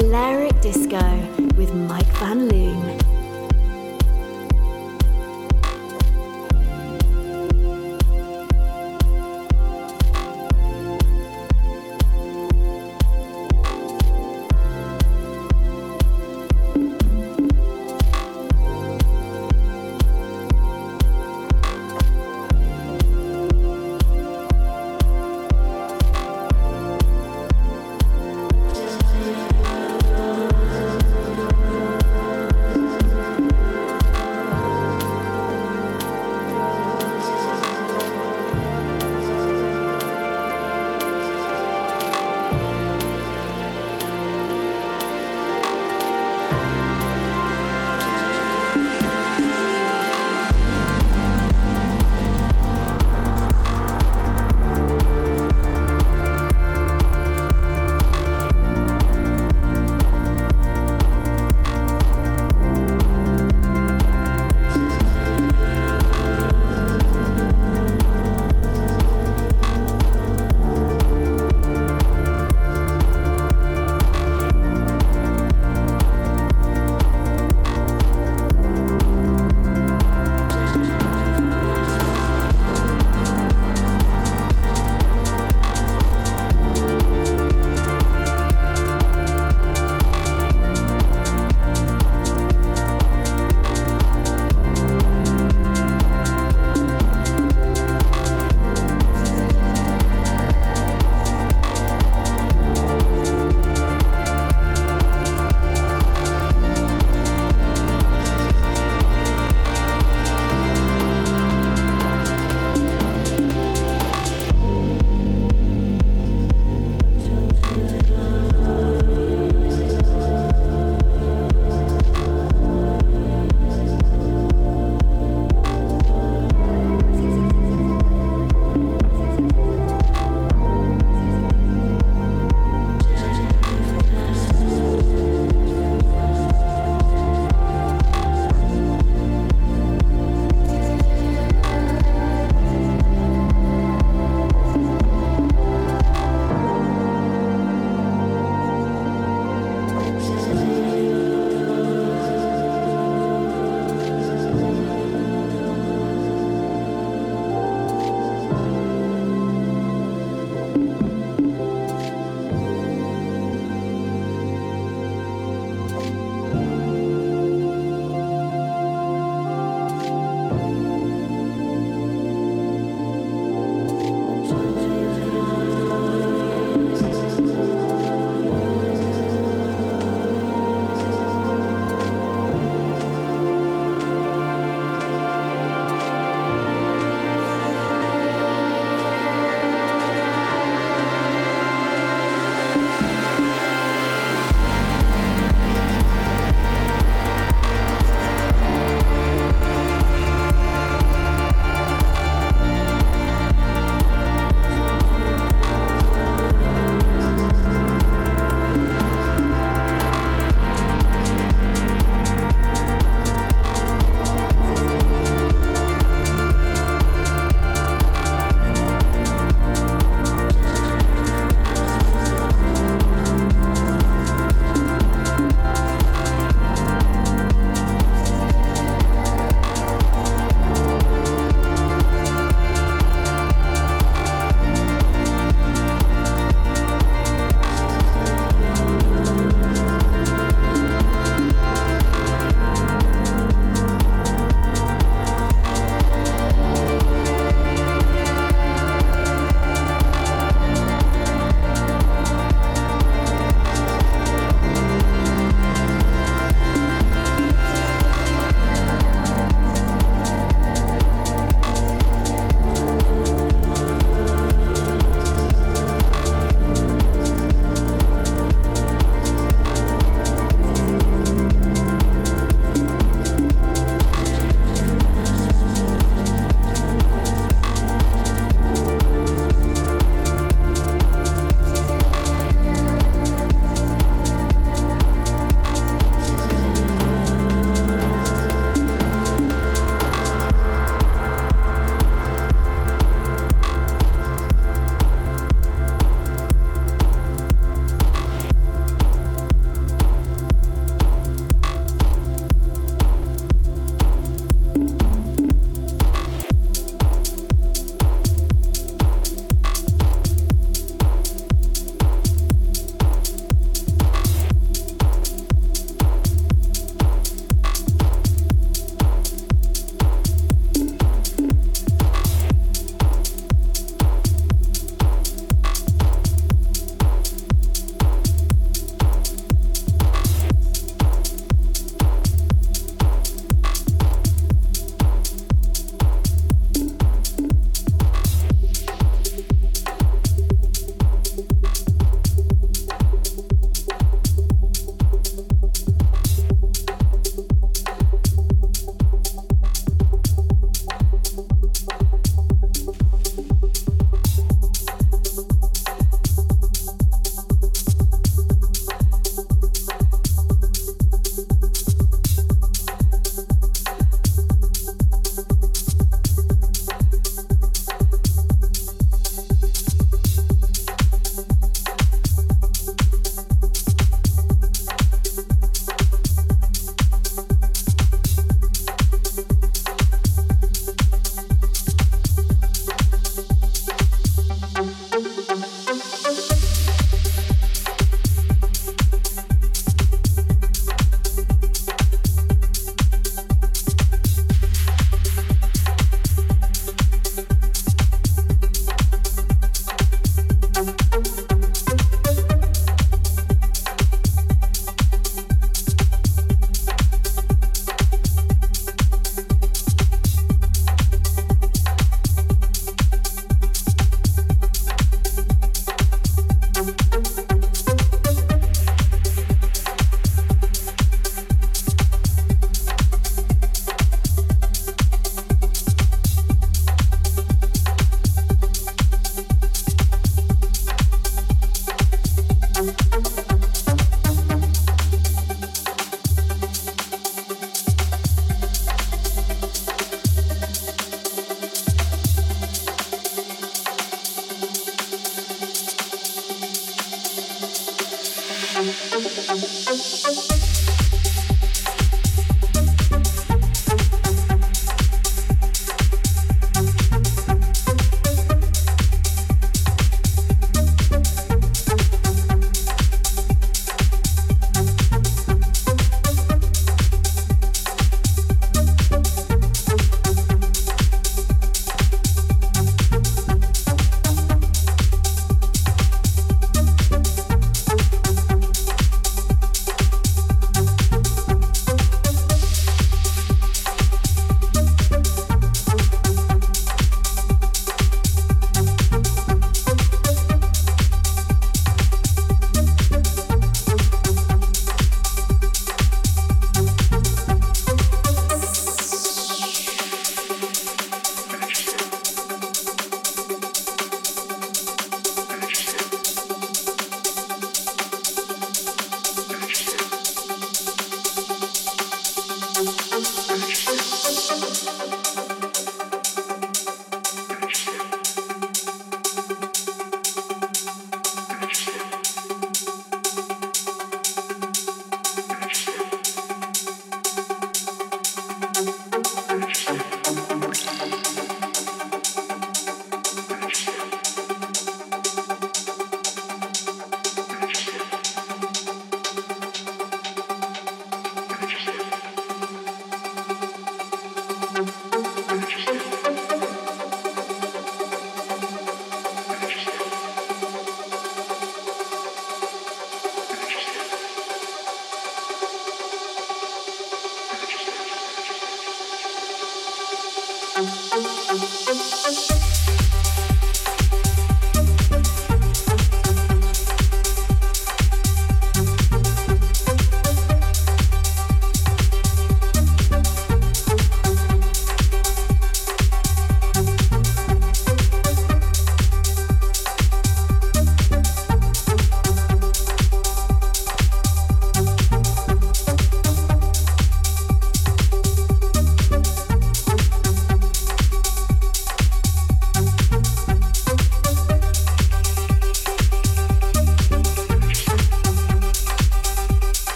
to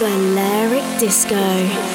Balearic Disco.